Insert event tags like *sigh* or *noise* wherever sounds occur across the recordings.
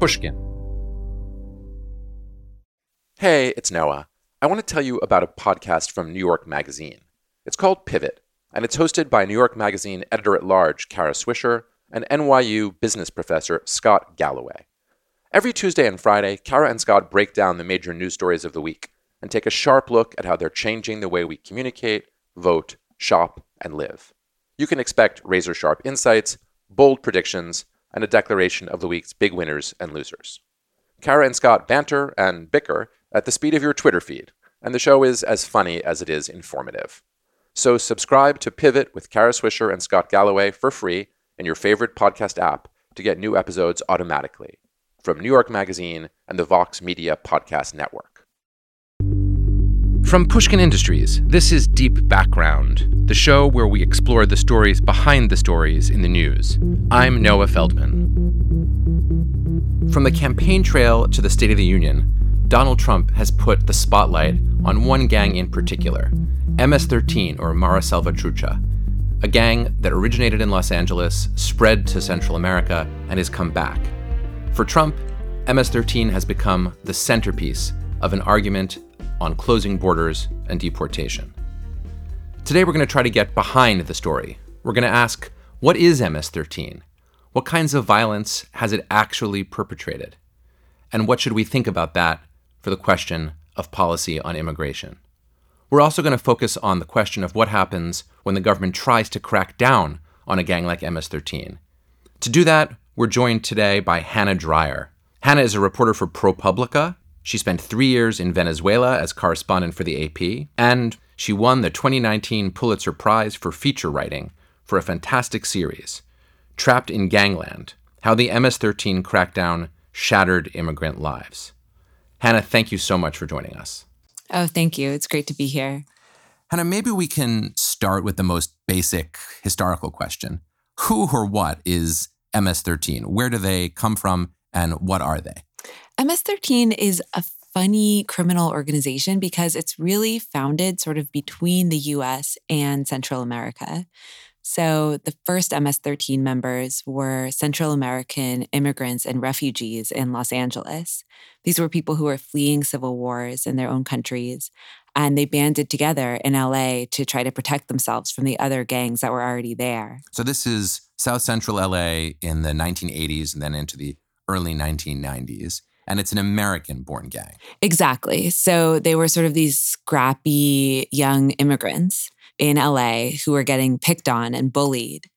Pushkin. Hey, it's Noah. I want to tell you about a podcast from New York Magazine. It's called Pivot, and it's hosted by New York Magazine editor at large Kara Swisher and NYU business professor Scott Galloway. Every Tuesday and Friday, Kara and Scott break down the major news stories of the week and take a sharp look at how they're changing the way we communicate, vote, shop, and live. You can expect razor sharp insights, bold predictions, and a declaration of the week's big winners and losers. Kara and Scott banter and bicker at the speed of your Twitter feed, and the show is as funny as it is informative. So subscribe to Pivot with Kara Swisher and Scott Galloway for free in your favorite podcast app to get new episodes automatically from New York Magazine and the Vox Media Podcast Network. From Pushkin Industries, this is Deep Background, the show where we explore the stories behind the stories in the news. I'm Noah Feldman. From the campaign trail to the State of the Union, Donald Trump has put the spotlight on one gang in particular MS 13 or Mara Salvatrucha, a gang that originated in Los Angeles, spread to Central America, and has come back. For Trump, MS 13 has become the centerpiece of an argument on closing borders and deportation. Today, we're going to try to get behind the story. We're going to ask what is MS 13? What kinds of violence has it actually perpetrated? And what should we think about that for the question of policy on immigration? We're also going to focus on the question of what happens when the government tries to crack down on a gang like MS 13. To do that, we're joined today by Hannah Dreier. Hannah is a reporter for ProPublica. She spent three years in Venezuela as correspondent for the AP, and she won the 2019 Pulitzer Prize for feature writing for a fantastic series, Trapped in Gangland How the MS 13 Crackdown Shattered Immigrant Lives. Hannah, thank you so much for joining us. Oh, thank you. It's great to be here. Hannah, maybe we can start with the most basic historical question Who or what is MS 13? Where do they come from and what are they? MS 13 is a funny criminal organization because it's really founded sort of between the US and Central America. So the first MS 13 members were Central American immigrants and refugees in Los Angeles. These were people who were fleeing civil wars in their own countries. And they banded together in LA to try to protect themselves from the other gangs that were already there. So this is South Central LA in the 1980s and then into the early 1990s and it's an American born gang. Exactly. So they were sort of these scrappy young immigrants in LA who were getting picked on and bullied.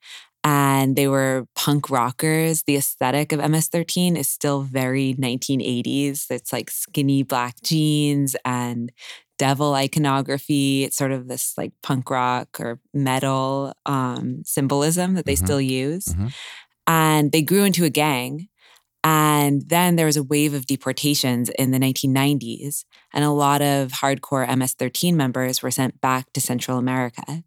And they were punk rockers. The aesthetic of MS 13 is still very 1980s. It's like skinny black jeans and devil iconography. It's sort of this like punk rock or metal um, symbolism that they mm-hmm. still use. Mm-hmm. And they grew into a gang and then there was a wave of deportations in the 1990s, and a lot of hardcore MS 13 members were sent back to Central America.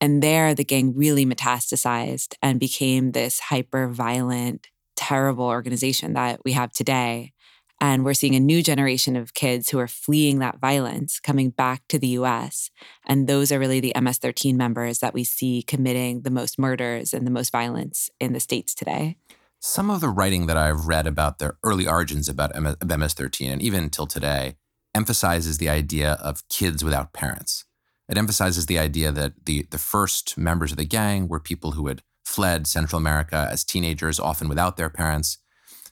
And there, the gang really metastasized and became this hyper violent, terrible organization that we have today. And we're seeing a new generation of kids who are fleeing that violence coming back to the US. And those are really the MS 13 members that we see committing the most murders and the most violence in the States today. Some of the writing that I've read about the early origins about MS 13 and even till today emphasizes the idea of kids without parents. It emphasizes the idea that the, the first members of the gang were people who had fled Central America as teenagers, often without their parents.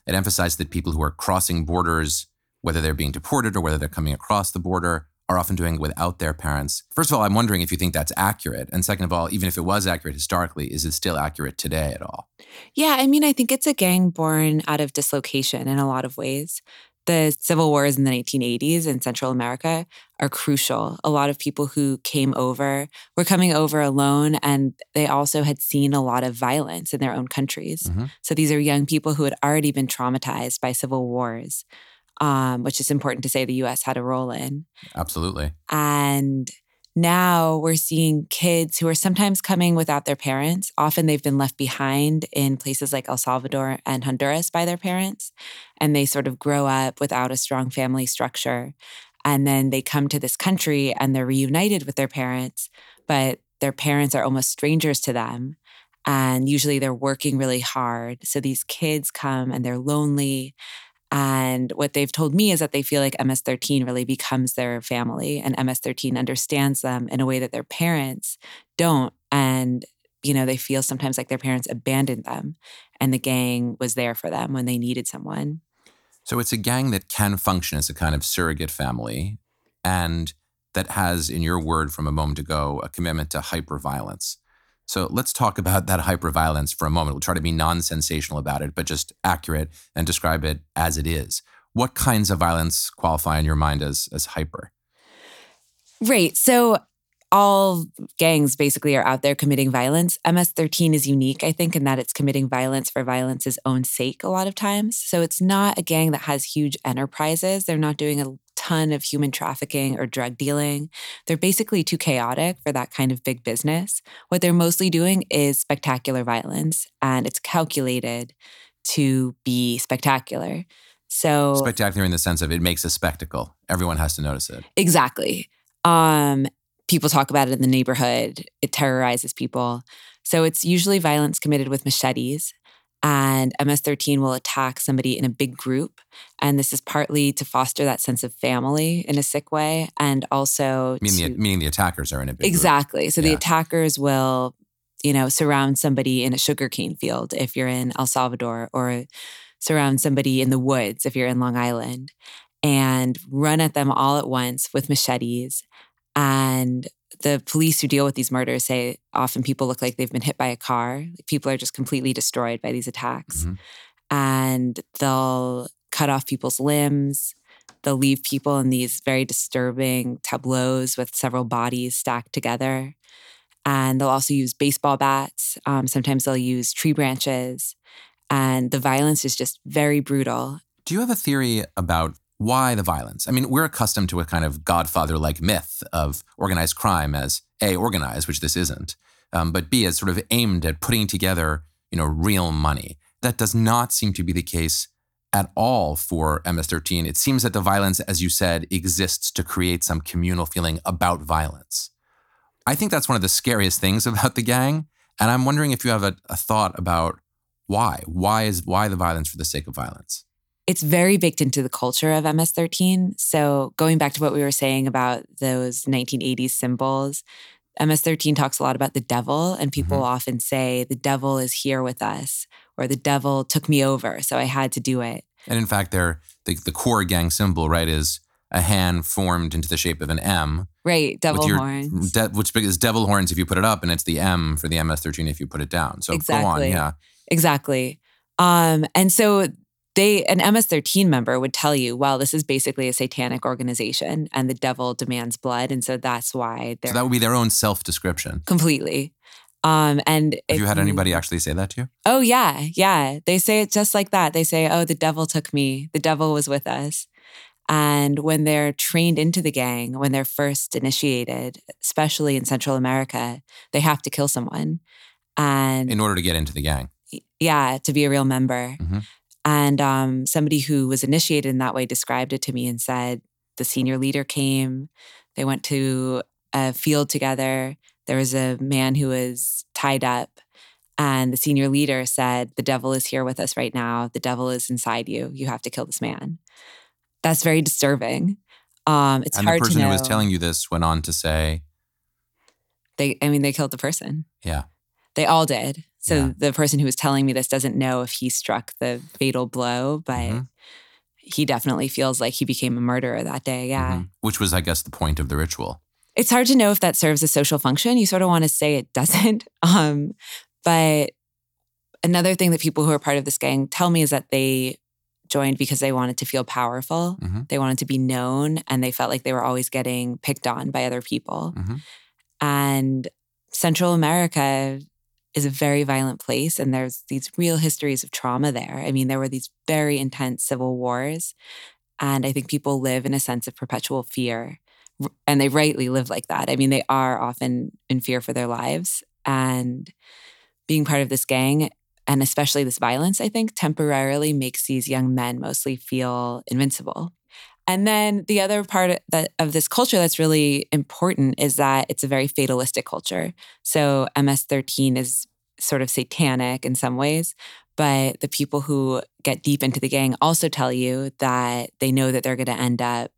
It emphasized that people who are crossing borders, whether they're being deported or whether they're coming across the border, are often doing it without their parents. First of all, I'm wondering if you think that's accurate. And second of all, even if it was accurate historically, is it still accurate today at all? Yeah, I mean, I think it's a gang born out of dislocation in a lot of ways. The civil wars in the 1980s in Central America are crucial. A lot of people who came over were coming over alone, and they also had seen a lot of violence in their own countries. Mm-hmm. So these are young people who had already been traumatized by civil wars um, which is important to say the US had a role in. Absolutely. And now we're seeing kids who are sometimes coming without their parents. Often they've been left behind in places like El Salvador and Honduras by their parents, and they sort of grow up without a strong family structure. And then they come to this country and they're reunited with their parents, but their parents are almost strangers to them And usually they're working really hard. So these kids come and they're lonely. And what they've told me is that they feel like MS 13 really becomes their family and MS 13 understands them in a way that their parents don't. And, you know, they feel sometimes like their parents abandoned them and the gang was there for them when they needed someone. So it's a gang that can function as a kind of surrogate family and that has, in your word from a moment ago, a commitment to hyperviolence. So let's talk about that hyperviolence for a moment. We'll try to be non sensational about it, but just accurate and describe it as it is. What kinds of violence qualify in your mind as, as hyper? Right. So all gangs basically are out there committing violence. MS 13 is unique, I think, in that it's committing violence for violence's own sake a lot of times. So it's not a gang that has huge enterprises. They're not doing a ton of human trafficking or drug dealing. They're basically too chaotic for that kind of big business. What they're mostly doing is spectacular violence, and it's calculated to be spectacular. So spectacular in the sense of it makes a spectacle. Everyone has to notice it. Exactly. Um, people talk about it in the neighborhood. It terrorizes people. So it's usually violence committed with machetes. And MS 13 will attack somebody in a big group. And this is partly to foster that sense of family in a sick way. And also, meaning, to, the, meaning the attackers are in a big Exactly. Group. So yeah. the attackers will, you know, surround somebody in a sugarcane field if you're in El Salvador, or surround somebody in the woods if you're in Long Island, and run at them all at once with machetes and the police who deal with these murders say often people look like they've been hit by a car. People are just completely destroyed by these attacks. Mm-hmm. And they'll cut off people's limbs. They'll leave people in these very disturbing tableaus with several bodies stacked together. And they'll also use baseball bats. Um, sometimes they'll use tree branches. And the violence is just very brutal. Do you have a theory about why the violence? I mean, we're accustomed to a kind of godfather like myth of organized crime as A, organized, which this isn't, um, but B, as sort of aimed at putting together, you know, real money. That does not seem to be the case at all for MS 13. It seems that the violence, as you said, exists to create some communal feeling about violence. I think that's one of the scariest things *laughs* about the gang. And I'm wondering if you have a, a thought about why. Why is why the violence for the sake of violence? It's very baked into the culture of MS 13. So, going back to what we were saying about those 1980s symbols, MS 13 talks a lot about the devil, and people mm-hmm. often say, the devil is here with us, or the devil took me over, so I had to do it. And in fact, they're, the, the core gang symbol, right, is a hand formed into the shape of an M. Right, devil your, horns. De- which is devil horns if you put it up, and it's the M for the MS 13 if you put it down. So exactly. go on, yeah. Exactly. Um, and so they an MS13 member would tell you, well, this is basically a satanic organization and the devil demands blood. And so that's why they're So that would be their own self-description. Completely. Um, and have you had anybody actually say that to you? Oh yeah, yeah. They say it just like that. They say, "Oh, the devil took me. The devil was with us." And when they're trained into the gang, when they're first initiated, especially in Central America, they have to kill someone. And in order to get into the gang. Yeah, to be a real member. Mm-hmm. And um, somebody who was initiated in that way described it to me and said the senior leader came. They went to a field together. There was a man who was tied up. And the senior leader said, The devil is here with us right now. The devil is inside you. You have to kill this man. That's very disturbing. Um, it's and hard the person to know. who was telling you this went on to say, "They, I mean, they killed the person. Yeah, they all did. So yeah. the person who was telling me this doesn't know if he struck the fatal blow, but mm-hmm. he definitely feels like he became a murderer that day. Yeah. Mm-hmm. Which was, I guess, the point of the ritual. It's hard to know if that serves a social function. You sort of want to say it doesn't. *laughs* Um, but another thing that people who are part of this gang tell me is that they joined because they wanted to feel powerful. Mm-hmm. They wanted to be known and they felt like they were always getting picked on by other people. Mm-hmm. And Central America is a very violent place and there's these real histories of trauma there. I mean, there were these very intense civil wars. And I think people live in a sense of perpetual fear. And they rightly live like that. I mean, they are often in fear for their lives. And being part of this gang, and especially this violence, I think temporarily makes these young men mostly feel invincible. And then the other part that, of this culture that's really important is that it's a very fatalistic culture. So MS 13 is sort of satanic in some ways. But the people who get deep into the gang also tell you that they know that they're going to end up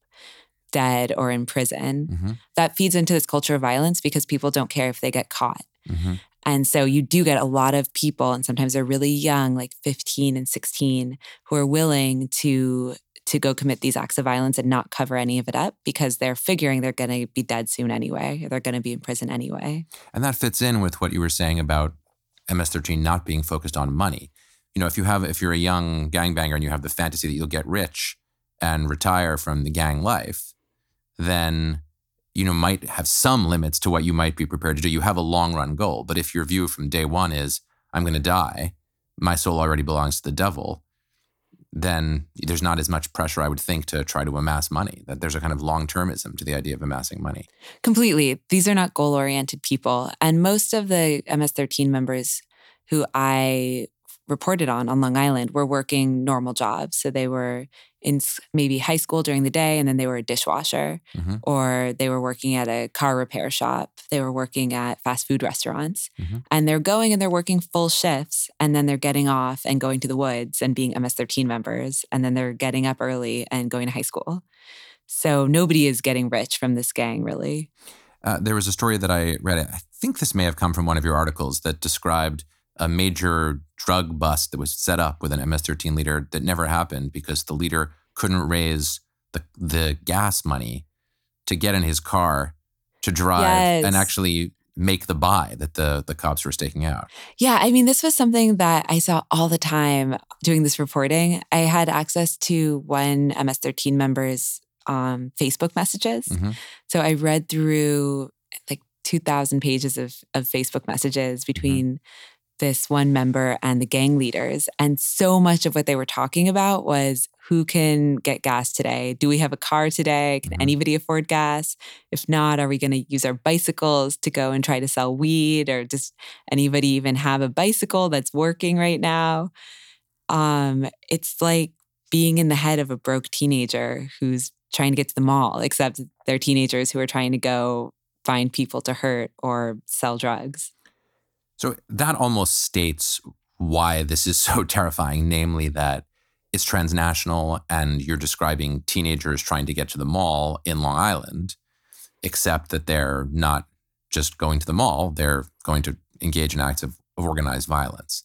dead or in prison. Mm-hmm. That feeds into this culture of violence because people don't care if they get caught. Mm-hmm. And so you do get a lot of people, and sometimes they're really young, like 15 and 16, who are willing to to go commit these acts of violence and not cover any of it up because they're figuring they're going to be dead soon anyway. They're going to be in prison anyway. And that fits in with what you were saying about MS-13 not being focused on money. You know, if you have if you're a young gangbanger and you have the fantasy that you'll get rich and retire from the gang life, then you know might have some limits to what you might be prepared to do. You have a long run goal, but if your view from day one is I'm going to die, my soul already belongs to the devil, then there's not as much pressure I would think to try to amass money. That there's a kind of long termism to the idea of amassing money. Completely. These are not goal oriented people. And most of the MS 13 members who I reported on on Long Island were working normal jobs. So they were in maybe high school during the day and then they were a dishwasher Mhm. or they were working at a car repair shop. They were working at fast food restaurants. Mhm. And they're going and they're working full shifts and then they're getting off and going to the woods and being MS 13 members. And then they're getting up early and going to high school. So nobody is getting rich from this gang, really. Uh, there was a story that I read. I think this may have come from one of your articles that described a major drug bust that was set up with an MS-13 leader that never happened because the leader couldn't raise the the gas money to get in his car to drive Yes. and actually make the buy that the the cops were staking out. Yeah, I mean, this was something that I saw all the time doing this reporting. I had access to one MS 13 member's um, Facebook messages. Mhm. So I read through like 2,000 pages of, of Facebook messages between this one member and the gang leaders. And so much of what they were talking about was who can get gas today? Do we have a car today? Can Mhm. anybody afford gas? If not, are we going to use our bicycles to go and try to sell weed? Or does anybody even have a bicycle that's working right now? Um, it's like being in the head of a broke teenager who's trying to get to the mall, except they're teenagers who are trying to go find people to hurt or sell drugs. So that almost states why this is *laughs* so terrifying, namely that it's transnational and you're describing teenagers trying to get to the mall in Long Island, except that they're not just going to the mall, they're going to engage in acts of, of organized violence.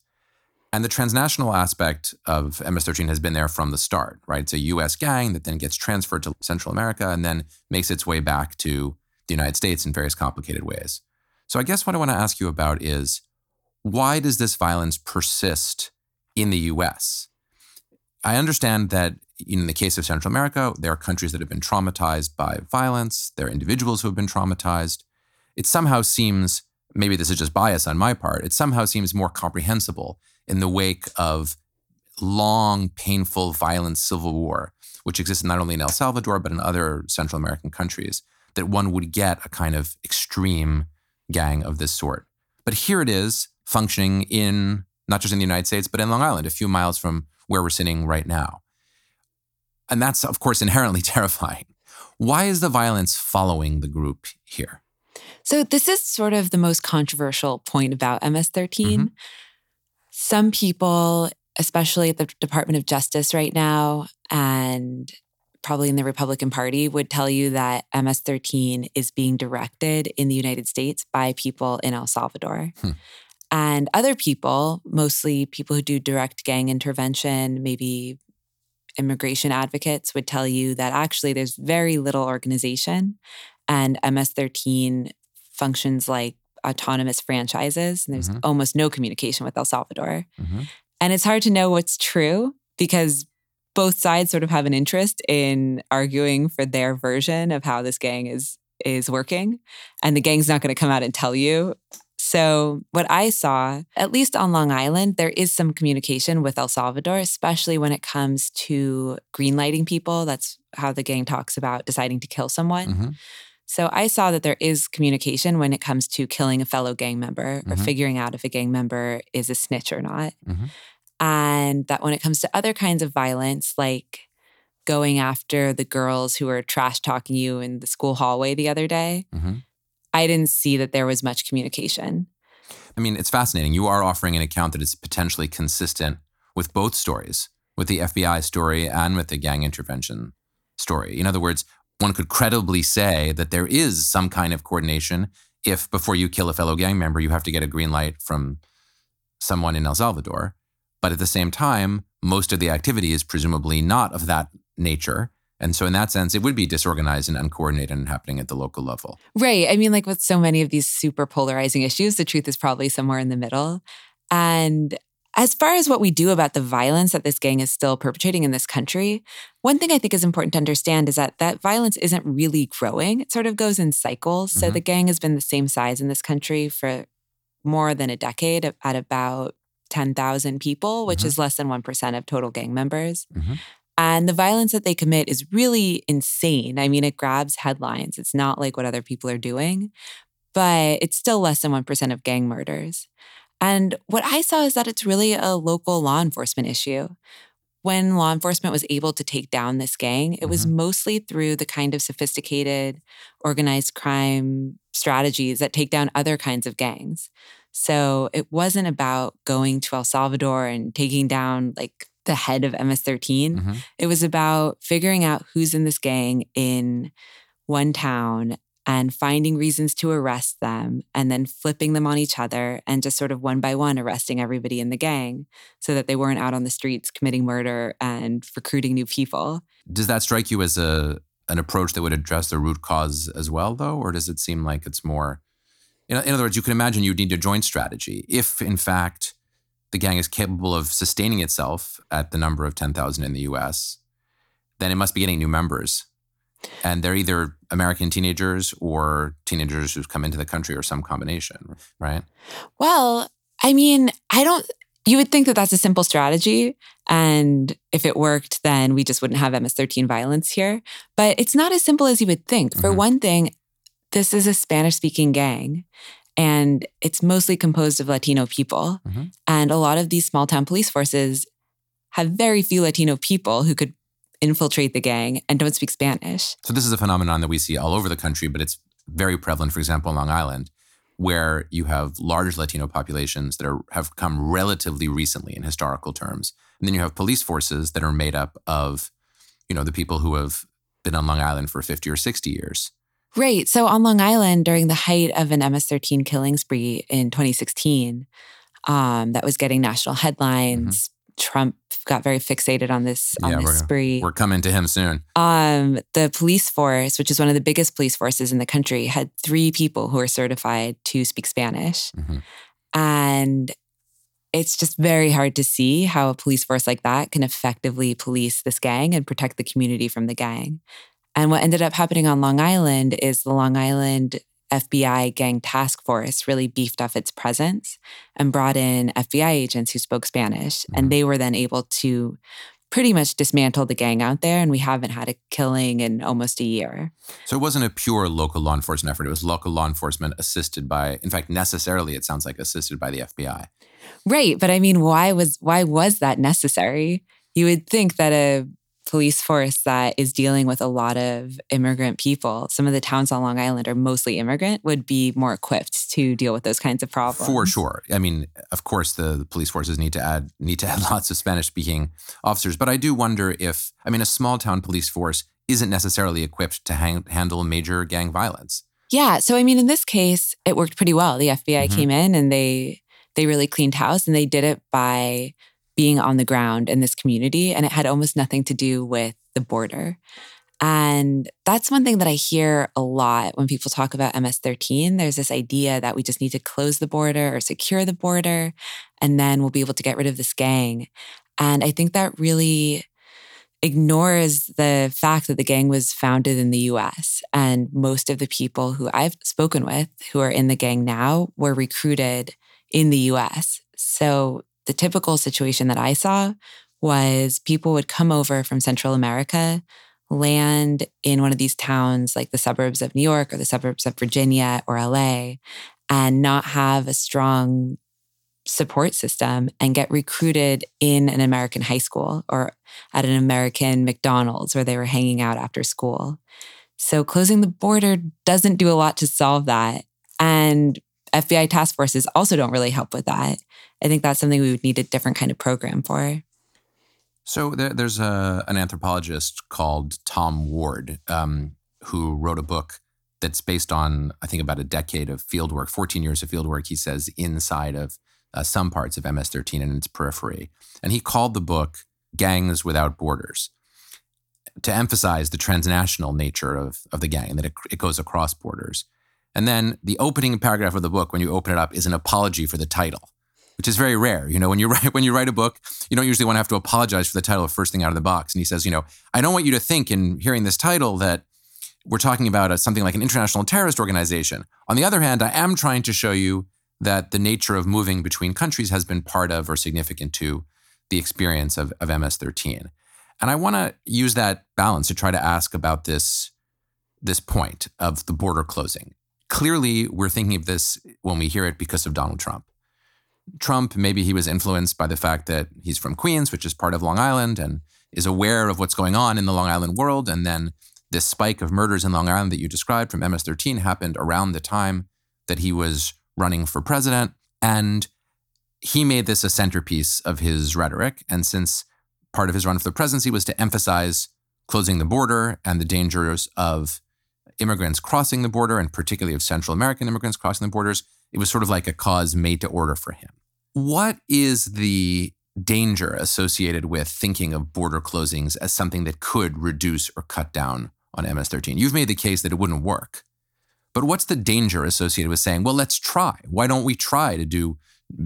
And the transnational aspect of MS 13 has been there from the start, right? It's a US gang that then gets transferred to Central America and then makes its way back to the United States in various complicated ways. So I guess what I want to ask you about is why does this violence persist in the US? I understand that in the case of Central America, there are countries that have been traumatized by violence, there are individuals who have been traumatized. It somehow seems, maybe this is just bias on my part, it somehow seems more comprehensible in the wake of long, painful, violent civil war, which exists not only in El Salvador, but in other Central American countries, that one would get a kind of extreme gang of this sort. But here it is functioning in not just in the United States, but in Long Island, a few miles from where we're sitting right now. And that's, of course, inherently *laughs* terrifying. Why is the violence following the group here? So, this is sort of the most controversial point about MS 13. Mm-hmm. Some people, especially at the Department of Justice right now, and probably in the Republican Party, would tell you that MS 13 is being directed in the United States by people in El Salvador. Hmm. And other people, mostly people who do direct gang intervention, maybe immigration advocates, would tell you that actually there's very little organization and MS 13 functions like autonomous franchises, and there's Mhm. almost no communication with El Salvador. Mhm. And it's hard to know what's true because both sides sort of have an interest in arguing for their version of how this gang is is working, and the gang's not going to come out and tell you. So, what I saw, at least on Long Island, there is some communication with El Salvador, especially when it comes to greenlighting people. That's how the gang talks about deciding to kill someone. Mhm. So I saw that there is communication when it comes to killing a fellow gang member or Mhm. figuring out if a gang member is a snitch or not. Mhm. And that when it comes to other kinds of violence, like going after the girls who were trash talking you in the school hallway the other day, Mhm. I didn't see that there was much communication. I mean, it's fascinating. You are offering an account that is potentially consistent with both stories, with the FBI story and with the gang intervention story. In other words, one could credibly say that there is some kind of coordination if before you kill a fellow gang member, you have to get a green light from someone in El Salvador. But at the same time, most of the activity is presumably not of that nature. And so, in that sense, it would be disorganized and uncoordinated and happening at the local level. Right. I mean, like with so many of these super polarizing issues, the truth is probably somewhere in the middle. And as far as what we do about the violence that this gang is still perpetrating in this country, one thing I think is important to understand is that that violence isn't really growing. It sort of goes in cycles. Mm-hmm. So the gang has been the same size in this country for more than a decade at about 10,000 people, which mm-hmm. is less than 1% of total gang members. Mm-hmm. And the violence that they commit is really insane. I mean, it grabs headlines. It's not like what other people are doing, but it's still less than 1% of gang murders. And what I saw is that it's really a local law enforcement issue. When law enforcement was able to take down this gang, it mm-hmm. was mostly through the kind of sophisticated organized crime strategies that take down other kinds of gangs. So it wasn't about going to El Salvador and taking down like the head of MS 13. Mm-hmm. It was about figuring out who's in this gang in one town and finding reasons to arrest them and then flipping them on each other and just sort of one by one arresting everybody in the gang so that they weren't out on the streets committing murder and recruiting new people. Does that strike you as a an approach that would address the root cause as well though or does it seem like it's more in, in other words you can imagine you'd need a joint strategy if in fact the gang is capable of sustaining itself at the number of 10,000 in the US then it must be getting new members and they're either American teenagers or teenagers who've come into the country or some combination, right? Well, I mean, I don't. You would think that that's a simple strategy, and if it worked, then we just wouldn't have MS-13 violence here. But it's not as simple as you would think. For mm-hmm. one thing, this is a Spanish-speaking gang, and it's mostly composed of Latino people. Mm-hmm. And a lot of these small town police forces have very few Latino people who could infiltrate the gang and don't speak Spanish. So this is a phenomenon that we see all over the country, but it's very prevalent, for example, on Long Island, where you have large Latino populations that are, have come relatively recently in historical terms. And then you have police forces that are made up of, you know, the people who have been on Long Island for 50 or 60 years. Right. So on Long Island, during the height of an MS 13 killing spree in 2016, um, that was getting national headlines. Mm-hmm. Trump got very fixated on this on yeah, this we're, spree. We're coming to him soon. Um, the police force, which is one of the biggest police forces in the country, had three people who are certified to speak Spanish, mm-hmm. and it's just very hard to see how a police force like that can effectively police this gang and protect the community from the gang. And what ended up happening on Long Island is the Long Island FBI gang task force really beefed up its presence and brought in FBI agents who spoke Spanish. Mm-hmm. And they were then able to pretty much dismantle the gang out there. And we haven't had a killing in almost a year. So it wasn't a pure local law enforcement effort. It was local law enforcement assisted by, in fact, necessarily, it sounds like assisted by the FBI. Right. But I mean, why was why was that necessary? You would think that a police force that is dealing with a lot of immigrant people, some of the towns on Long Island are mostly immigrant, would be more equipped to deal with those kinds of problems. For sure. I mean, of course, the, police forces need to add need to add *laughs* lots of Spanish speaking officers, but I do wonder if I mean a small town police force isn't necessarily equipped to hang, handle major gang violence. Yeah. So I mean, in this case, it worked pretty well. The FBI mm-hmm. came in and they they really cleaned house, and they did it by being on the ground in this community. And it had almost nothing to do with the border. And that's one thing that I hear a lot when people talk about MS 13. There's this idea that we just need to close the border or secure the border, and then we'll be able to get rid of this gang. And I think that really ignores the fact that the gang was founded in the US. And most of the people who I've spoken with who are in the gang now were recruited in the US. So the typical situation that I saw was people would come over from Central America, land in one of these towns like the suburbs of New York or the suburbs of Virginia or LA, and not have a strong support system and get recruited in an American high school or at an American McDonald's where they were hanging out after school. So closing the border doesn't do a lot to solve that. And FBI task forces also don't really help with that. I think that's something we would need a different kind of program for. So there, there's a, an anthropologist called Tom Ward um, who wrote a book that's based on, I think, about a decade of field work, 14 years of field work, he says, inside of uh, some parts of MS 13 and its periphery. And he called the book Gangs Without Borders to emphasize the transnational nature of, of the gang, that it, it goes across borders. And then the opening paragraph of the book, when you open it up, is an apology for the title, which is very rare. You know, when you *laughs* write when you write a book, you don't usually want to have to apologize for the title of first thing out of the box. And he says, you know, I don't want you to think in hearing this title that we're talking about a, something like an international terrorist organization. On the other hand, I am trying to show you that the nature of moving between countries has been part of or significant to the experience of, of MS-13. And I want to use that balance to try to ask about this, this point of the border closing. Clearly, we're thinking of this when we hear it because of Donald Trump. Trump, maybe he was influenced by the fact that he's from Queens, which is part of Long Island, and is aware of what's going on in the Long Island world. And then this spike of murders in Long Island that you described from MS 13 happened around the time that he was running for president. And he made this a centerpiece of his rhetoric. And since part of his run for the presidency was to emphasize closing the border and the dangers of immigrants crossing the border, and particularly of Central American immigrants crossing the borders, it was sort of like a cause made to order for him. What is the danger associated with thinking of border closings as something that could reduce or cut down on MS 13? You've made the case that it wouldn't work. But what's the danger associated with saying, well, let's try? Why don't we try to do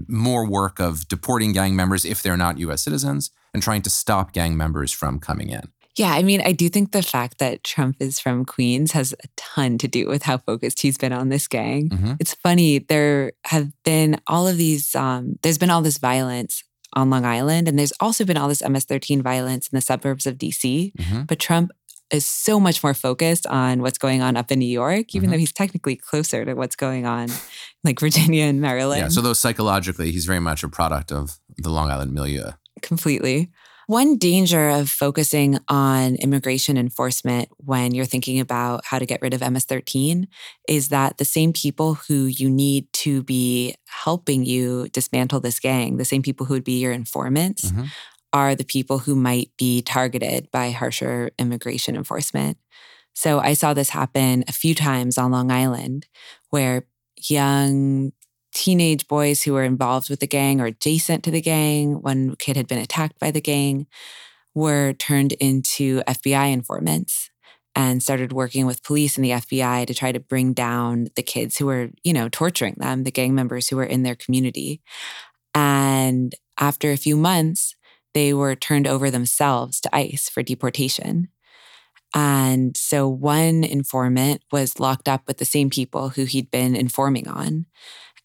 more work of deporting gang members if they're not US citizens and trying to stop gang members from coming in? Yeah, I mean, I do think the fact that Trump is from Queens has a ton to do with how focused he's been on this gang. Mm-hmm. It's funny, there have been all of these, um, there's been all this violence on Long Island, and there's also been all this MS 13 violence in the suburbs of DC. Mm-hmm. But Trump is so much more focused on what's going on up in New York, even mm-hmm. though he's technically closer to what's going on like Virginia and Maryland. Yeah. So, though psychologically, he's very much a product of the Long Island milieu. Completely. One danger of focusing on immigration enforcement when you're thinking about how to get rid of MS 13 is that the same people who you need to be helping you dismantle this gang, the same people who would be your informants, mm-hmm are the people who might be targeted by harsher immigration enforcement. So I saw this happen a few times on Long Island where young teenage boys who were involved with the gang or adjacent to the gang, one kid had been attacked by the gang, were turned into FBI informants and started working with police and the FBI to try to bring down the kids who were, you know, torturing them, the gang members who were in their community. And after a few months, they were turned over themselves to ICE for deportation. And so one informant was locked up with the same people who he'd been informing on.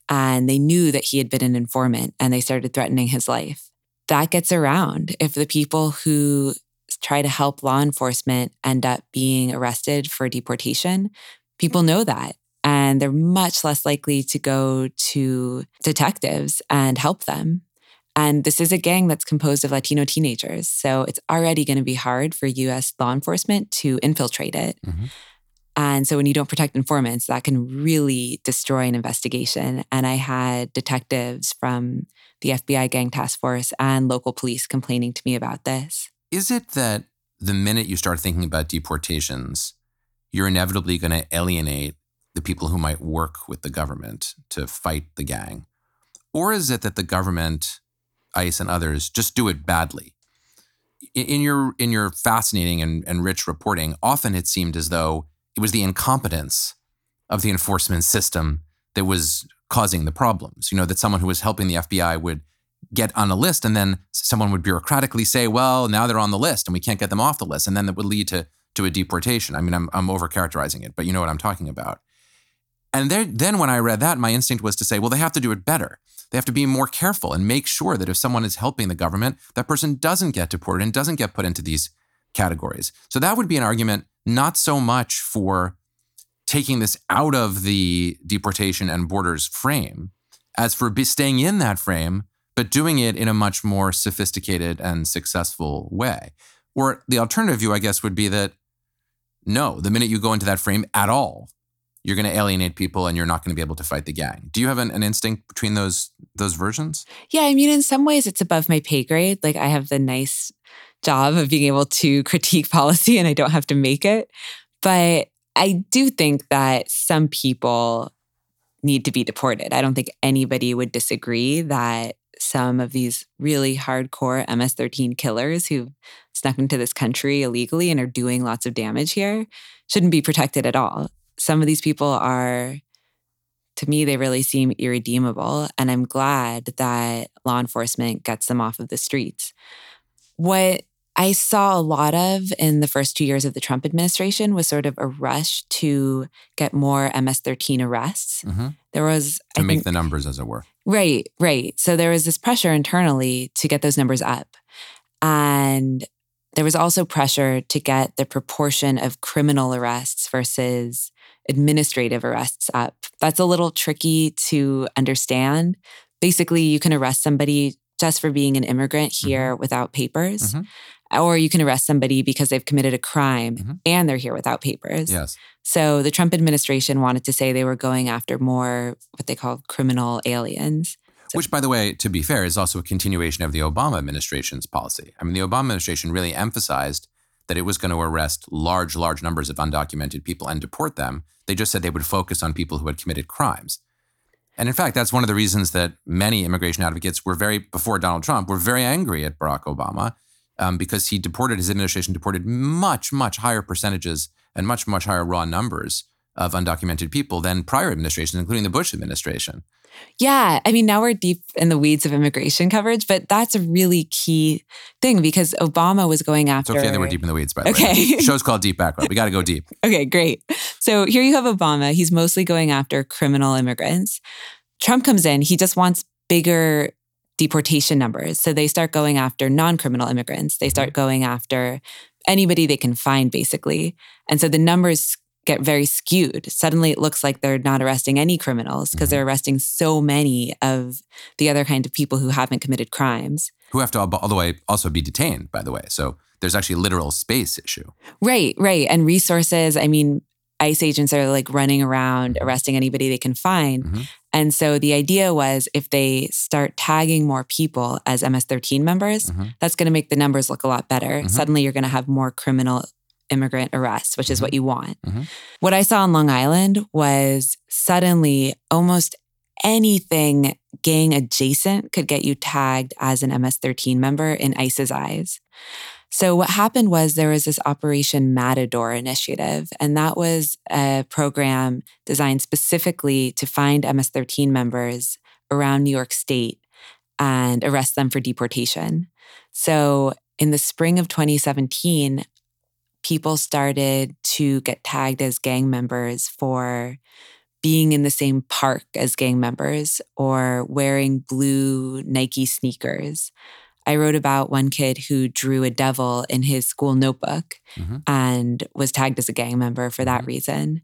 And they knew that he had been an informant and they started threatening his life. That gets around if the people who try to help law enforcement end up being arrested for deportation. People know that. And they're much less likely to go to detectives and help them and this is a gang that's composed of Latino teenagers. So it's already going to be hard for US law enforcement to infiltrate it. Mm-hmm. And so when you don't protect informants, that can really destroy an investigation. And I had detectives from the FBI gang task force and local police complaining to me about this. Is it that the minute you start thinking about deportations, you're inevitably going to alienate the people who might work with the government to fight the gang? Or is it that the government ICE and others just do it badly. In your in your fascinating and, and rich reporting, often it seemed as though it was the incompetence of the enforcement system that was causing the problems. You know, that someone who was helping the FBI would get on a list and then someone would bureaucratically say, well, now they're on the list and we can't get them off the list. And then that would lead to, to a deportation. I mean, I'm, I'm overcharacterizing it, but you know what I'm talking about. And there, then when I read that, my instinct was to say, well, they have to do it better. They have to be more careful and make sure that if someone is helping the government, that person doesn't get deported and doesn't get put into these categories. So that would be an argument not so much for taking this out of the deportation and borders frame as for staying in that frame, but doing it in a much more sophisticated and successful way. Or the alternative view, I guess, would be that no, the minute you go into that frame at all, you're going to alienate people and you're not going to be able to fight the gang. Do you have an, an, instinct between those those versions? Yeah, I mean, in some ways, it's above my pay grade. Like I have the nice job of being able to critique *laughs* policy, and I don't have to make it. But I do think that some people need to be deported. I don't think anybody would disagree that some of these really hardcore MS 13 killers who snuck into this country illegally and are doing lots of damage here shouldn't be protected at all some of these people are, to me, they really seem irredeemable. And I'm glad that law enforcement gets them off of the streets. What I saw a lot of in the first two years of the Trump administration was sort of a rush to get more MS 13 arrests. Mm-hmm. There was to I make think, the numbers, as it were. Right, right. So there was this pressure internally to get those numbers up. And there was also pressure to get the proportion of criminal arrests versus administrative arrests up. That's a little tricky to understand. Basically, you can arrest somebody just for being an immigrant here mm-hmm. without papers. Mm-hmm. Or you can arrest somebody because they've committed a crime mm-hmm. and they're here without papers. Yes. So the Trump administration wanted to say they were going after more what they call criminal aliens. So, Which, by the way, to be fair, is also a continuation of the Obama administration's policy. I mean, the Obama administration really emphasized that it was going to arrest large, large numbers of undocumented people and deport them. They just said they would focus on people who had committed crimes. And in fact, that's one of the reasons that many immigration advocates were very, before Donald Trump, were very angry at Barack Obama um, because he deported, his administration deported much, much higher percentages and much, much higher raw numbers of undocumented people than prior administrations, including the Bush administration. Yeah. I mean, now we're deep in the weeds of immigration coverage, but that's a really key thing because Obama was going after. It's okay that we're deep in the weeds, by the okay. way. *laughs* The show's called Deep Background. We got to go deep. *laughs* okay, great. So here you have Obama. He's mostly going after criminal immigrants. Trump comes in, he just wants bigger deportation numbers. So they start going after non criminal immigrants. They start mm-hmm. going after anybody they can find, basically. And so the numbers get very skewed. Suddenly it looks like they're not arresting any criminals because mm-hmm. they're arresting so many of the other kind of people who haven't committed crimes. Who have to, all the way, also be detained, by the way. So there's actually a literal space issue. Right, right. And resources. I mean, ICE agents are like running around arresting anybody they can find. Mm-hmm. And so the idea was if they start tagging more people as MS 13 members, mm-hmm. that's going to make the numbers look a lot better. Mm-hmm. Suddenly you're going to have more criminal immigrant arrests, which is mm-hmm. what you want. Mm-hmm. What I saw on Long Island was suddenly almost anything gang adjacent could get you tagged as an MS 13 member in ICE's eyes. So, what happened was there was this Operation Matador initiative, and that was a program designed specifically to find MS 13 members around New York State and arrest them for deportation. So, in the spring of 2017, people started to get tagged as gang members for being in the same park as gang members or wearing blue Nike sneakers. I wrote about one kid who drew a devil in his school notebook mm-hmm. and was tagged as a gang member for that mm-hmm. reason.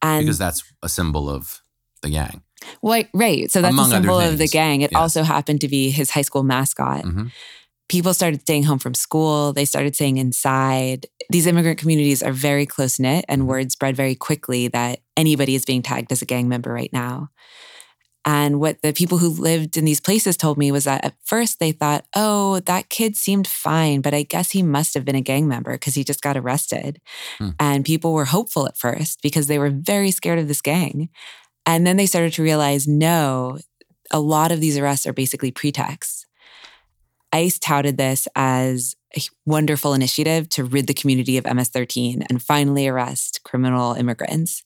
And because that's a symbol of the gang. Well, right. So that's Among a symbol of the gang. It also happened to be his high school mascot. Mm-hmm people started staying home from school. They started staying inside. These immigrant communities are very close knit, and mm-hmm. word spread very quickly that anybody is being tagged as a gang member right now. And what the people who lived in these places told me was that at first they thought, oh, that kid seemed fine, but I guess he must have been a gang member because he just got arrested. Hmm. And people were hopeful at first because they were very scared of this gang. And then they started to realize no, a lot of these arrests are basically pretexts. ICE touted this as a wonderful initiative to rid the community of MS 13 and finally arrest criminal immigrants.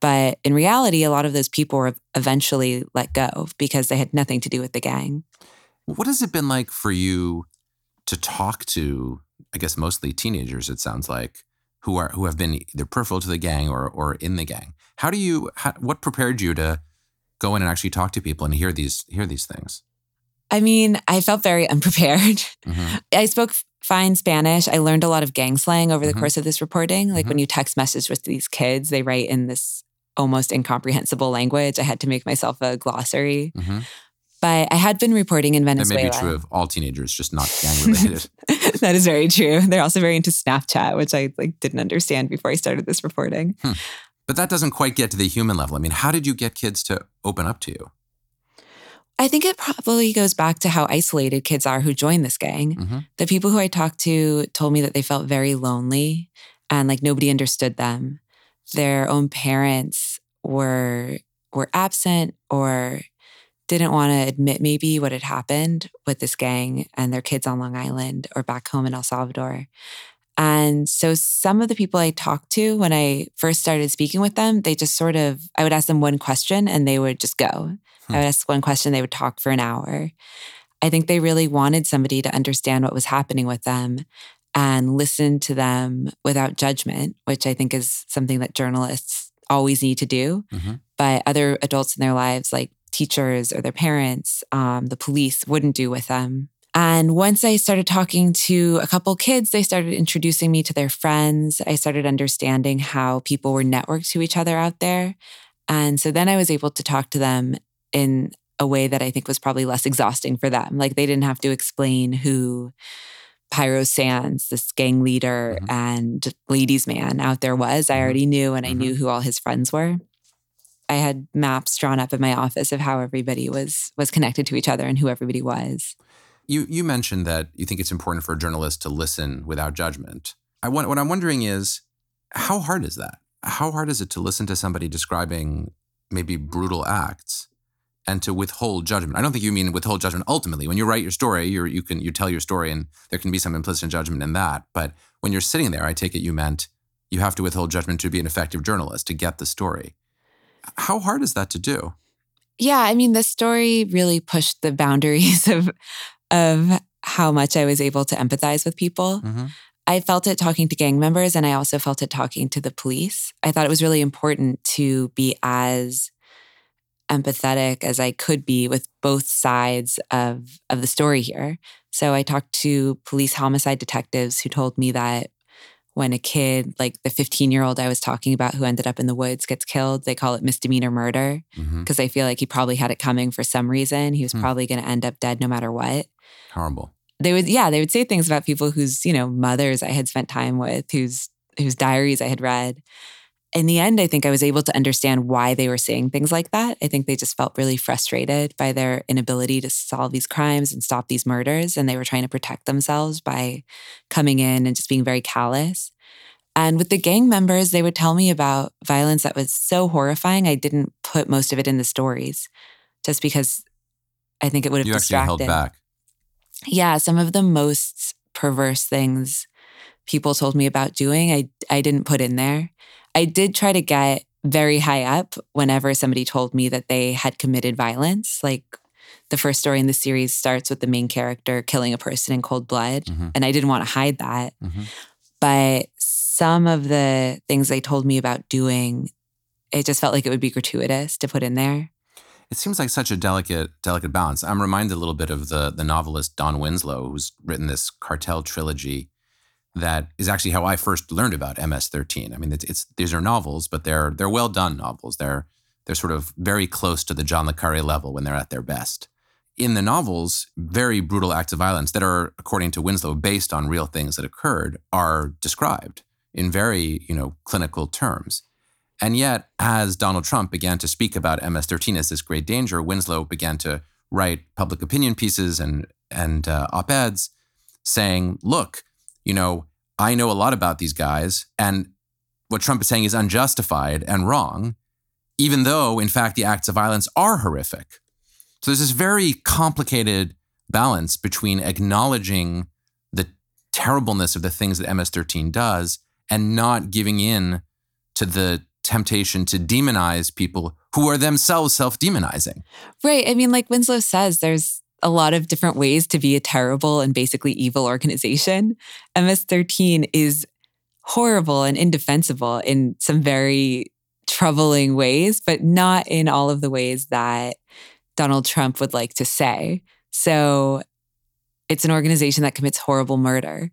But in reality, a lot of those people were eventually let go because they had nothing to do with the gang. What has it been like for you to talk to, I guess, mostly teenagers, it sounds like, who are who have been either peripheral to the gang or or in the gang? How do you how, what prepared you to go in and actually talk to people and hear these hear these things? I mean, I felt very *laughs* unprepared. Mm-hmm. I spoke fine Spanish. I learned a lot of gang slang over the mm-hmm. course of this reporting. Like mm-hmm. when you text message with these kids, they write in this almost incomprehensible language. I had to make myself a glossary. Mm-hmm. But I had been reporting in Venezuela. That may be true of all teenagers, just not gang related. *laughs* that is very true. They're also very into Snapchat, which I like didn't understand before I started this reporting. Hmm. But that doesn't quite get to the human level. I mean, how did you get kids to open up to you? I think it probably goes back to how isolated kids are who join this gang. Mm-hmm. The people who I talked to told me that they felt very lonely and like nobody understood them. Their own parents were were absent or didn't want to admit maybe what had happened with this gang and their kids on Long Island or back home in El Salvador. And so some of the people I talked to when I first started speaking with them, they just sort of, I would ask them one question and they would just go. Hmm. I would ask one question, they would talk for an hour. I think they really wanted somebody to understand what was happening with them and listen to them without judgment, which I think is something that journalists always need to do. Mm-hmm. But other adults in their lives, like teachers or their parents, um, the police, wouldn't do with them. And once I started talking to a couple kids, they started introducing me to their friends. I started understanding how people were networked to each other out there. And so then I was able to talk to them in a way that I think was probably less exhausting for them. Like they didn't have to explain who Pyro Sands, this gang leader mm-hmm. and ladies' man out there was. I mm-hmm. already knew and I mm-hmm. knew who all his friends were. I had maps drawn up in my office of how everybody was was connected to each other and who everybody was. You you mentioned that you think it's important for a journalist to listen without judgment. I want what I'm wondering is how hard is that? How hard is it to listen to somebody describing maybe brutal acts and to withhold judgment? I don't think you mean withhold judgment ultimately. When you write your story, you you can you tell your story and there can be some implicit judgment in that. But when you're sitting there, I take it you meant you have to withhold judgment to be an effective journalist to get the story. How hard is that to do? Yeah, I mean, the story really pushed the boundaries *laughs* of of how much I was able to empathize with people. Mm-hmm. I felt it talking to gang members and I also felt it talking to the police. I thought it was really important to be as empathetic as I could be with both sides of of the story here. So I talked to police homicide detectives who told me that when a kid, like the 15 year old I was talking about who ended up in the woods, gets killed, they call it misdemeanor murder because mm-hmm. I feel like he probably had it coming for some reason. He was mm. probably going to end up dead no matter what. Horrible. They would, yeah, they would say things about people whose, you know, mothers I had spent time with, whose whose diaries I had read. In the end, I think I was able to understand why they were saying things like that. I think they just felt really frustrated by their inability to solve these crimes and stop these murders. And they were trying to protect themselves by coming in and just being very callous. And with the gang members, they would tell me about violence that was so horrifying. I didn't put most of it in the stories just because I think it would have you distracted. Actually held back yeah, some of the most perverse things people told me about doing, I I didn't put in there. I did try to get very high up whenever somebody told me that they had committed violence. Like the first story in the series starts with the main character killing a person in cold blood, mm-hmm. and I didn't want to hide that. Mm-hmm. But some of the things they told me about doing, it just felt like it would be gratuitous to put in there. It seems like such a delicate, delicate balance. I'm reminded a little bit of the the novelist Don Winslow, who's written this cartel trilogy that is actually how I first learned about MS-13. I mean, it's, it's these are novels, but they're they're well done novels. They're they're sort of very close to the John le Carre level when they're at their best. In the novels, very brutal acts of violence that are, according to Winslow, based on real things that occurred, are described in very you know clinical terms. And yet, as Donald Trump began to speak about MS 13 as this great danger, Winslow began to write public opinion pieces and, and uh, op eds saying, look, you know, I know a lot about these guys, and what Trump is saying is unjustified and wrong, even though, in fact, the acts of violence are horrific. So there's this very complicated balance between acknowledging the terribleness of the things that MS 13 does and not giving in to the temptation to demonize people who are themselves self demonizing. Right. I mean, like Winslow says, there's a lot of different ways to be a terrible and basically evil organization. MS 13 is horrible and indefensible in some very troubling ways, but not in all of the ways that Donald Trump would like to say. So it's an organization that commits horrible murder.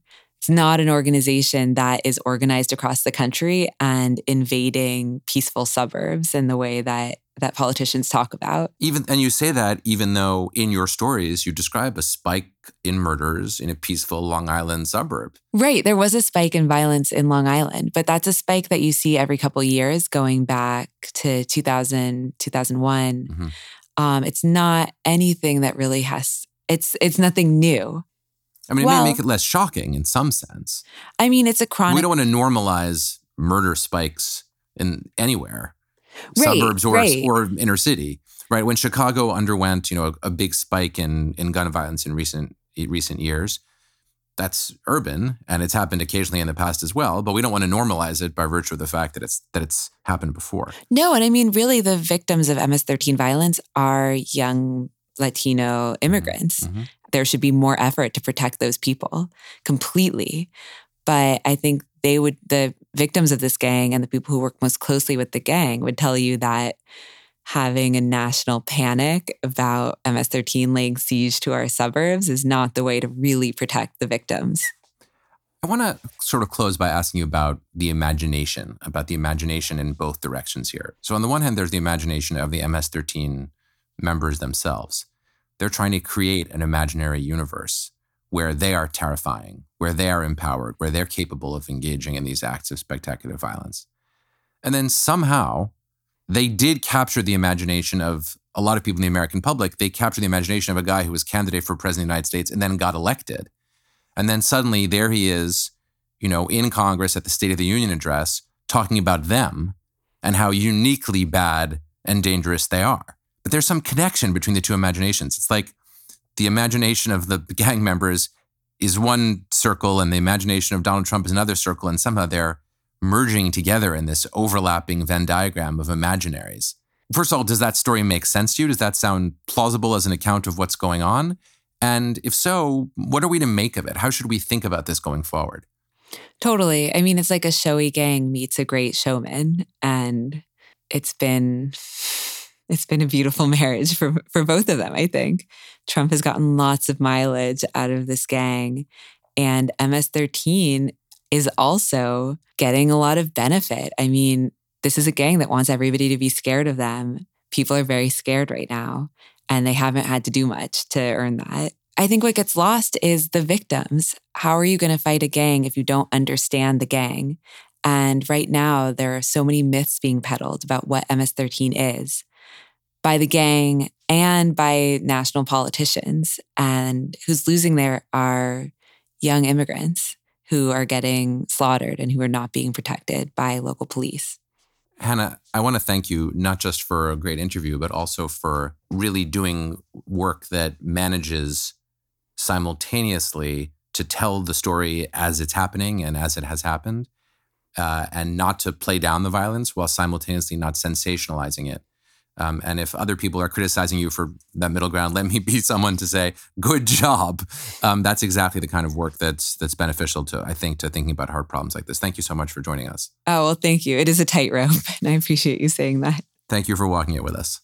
It's not an organization that is organized across the country and invading peaceful suburbs in the way that that politicians talk about. Even and you say that even though in your stories you describe a spike in murders in a peaceful Long Island suburb. Right, there was a spike in violence in Long Island, but that's a spike that you see every couple years going back to 2000 2001. Mm-hmm. Um, it's not anything that really has it's it's nothing new. I mean, it well, may make it less shocking in some sense. I mean, it's a chronic. We don't want to normalize murder spikes in anywhere right, suburbs or right. or inner city. Right when Chicago underwent, you know, a, a big spike in in gun violence in recent recent years, that's urban and it's happened occasionally in the past as well but we don't want to normalize it by virtue of the fact that it's that it's happened before no and i mean really the victims of ms-13 violence are young latino immigrants mm-hmm. There should be more effort to protect those people completely but i think they would the victims of this gang and the people who work most closely with the gang would tell you that having a national panic about MS-13 laying siege to our suburbs is not the way to really protect the victims. I want to sort of close by asking you about the imagination, about the imagination in both directions here. So, on the one hand, there's the imagination of the MS 13 members themselves. They're trying to create an imaginary universe where they are terrifying, where they are empowered, where they're capable of engaging in these acts of spectacular violence. And then somehow they did capture the imagination of a lot of people in the American public. They captured the imagination of a guy who was candidate for president of the United States and then got elected. And then suddenly there he is, you know, in Congress at the State of the Union address talking about them and how uniquely bad and dangerous they are. But there's some connection between the two imaginations. It's like the imagination of the gang members is one circle and the imagination of Donald Trump is another circle, and somehow they're merging together in this overlapping Venn diagram of imaginaries. First of all, does that story make sense to you? Does that sound plausible as an account of what's going on? And if so, what are we to make of it? How should we think about this going forward? Totally. I mean, it's like a showy gang meets a great showman. And it's been it's been a beautiful *laughs* marriage for, for both of them, I think. Trump has gotten lots of mileage out of this gang. And MS 13 is also getting a lot of benefit. I mean, this is a gang that wants everybody to be scared of them. People are very scared right now, and they haven't had to do much to earn that. I think what gets lost is the victims. How are you going to fight a gang if you don't understand the gang? And right now, there are so many myths being peddled about what MS 13 is by the gang and by national politicians. And who's losing there are young immigrants who are getting slaughtered and who are not being protected by local police. Hannah, I want to thank you not just for a great interview, but also for really doing work that manages simultaneously to tell the story as it's happening and as it has happened, uh, and not to play down the violence while simultaneously not sensationalizing it. Um, and if other people are criticizing you for that middle ground, let me be *laughs* someone to say, "Good job." Um, that's exactly the kind of work that's that's beneficial to, I think, to thinking about hard problems like this. Thank you so much for joining us. Oh well, thank you. It is a tightrope, *laughs* and I appreciate you saying that. Thank you for walking it with us.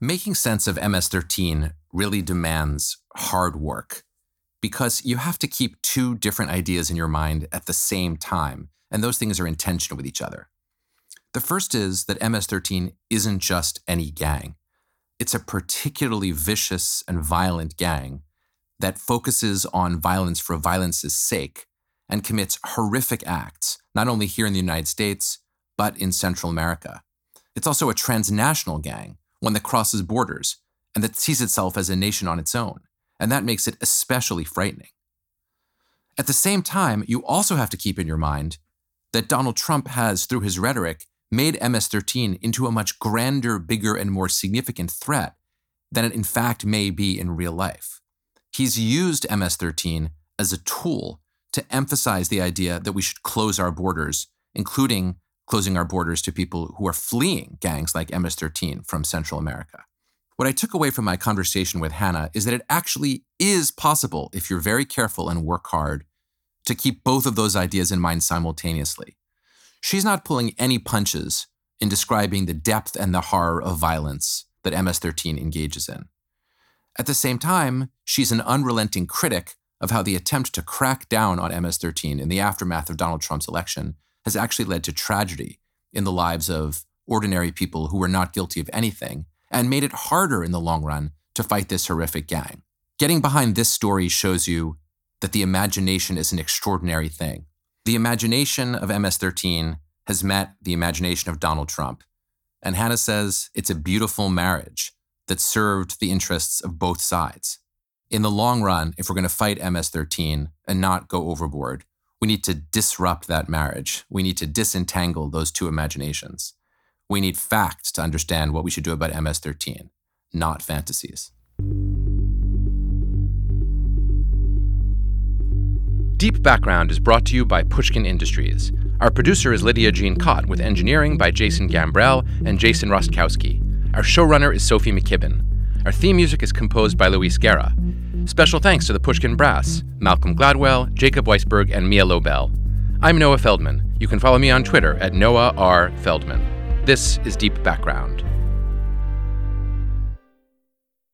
Making sense of MS 13 really demands hard work because you have to keep two different ideas in your mind at the same time, and those things are in tension with each other. The first is that MS 13 isn't just any gang, it's a particularly vicious and violent gang that focuses on violence for violence's sake and commits horrific acts, not only here in the United States, but in Central America. It's also a transnational gang, one that crosses borders and that sees itself as a nation on its own and that makes it especially frightening. At the same time, you also have to keep in your mind that Donald Trump has, through his rhetoric, made MS 13 into a much grander, bigger, and more significant threat than it in fact may be in real life. He's used MS 13 as a tool to emphasize the idea that we should close our borders, including closing our borders to people who are fleeing gangs like MS 13 from Central America. What I took away from my conversation with Hannah is that it actually is possible, if you're very careful and work hard, to keep both of those ideas in mind simultaneously. She's not pulling any punches in describing the depth and the horror of violence that MS 13 engages in. At the same time, she's an unrelenting critic of how the attempt to crack down on MS 13 in the aftermath of Donald Trump's election has actually led to tragedy in the lives of ordinary people who were not guilty of anything and made it harder in the long run to fight this horrific gang. Getting behind this story shows you that the imagination is an extraordinary thing. The imagination of MS 13 has met the imagination of Donald Trump. And Hannah says it's a beautiful marriage that served the interests of both sides. In the long run, if we're going to fight MS 13 and not go overboard, we need to disrupt that marriage. We need to disentangle those two imaginations. We need facts to understand what we should do about MS 13, not fantasies. Deep Background is brought to you by Pushkin Industries. Our producer is Lydia Jean Kott, with engineering by Jason Gambrell and Jason Rostkowski. Our showrunner is Sophie McKibben. Our theme music is composed by Luis Guerra. Special thanks to the Pushkin Brass, Malcolm Gladwell, Jacob Weisberg, and Mia Lobel. I'm Noah Feldman. You can follow me on Twitter at Noah R. Feldman. This is Deep Background.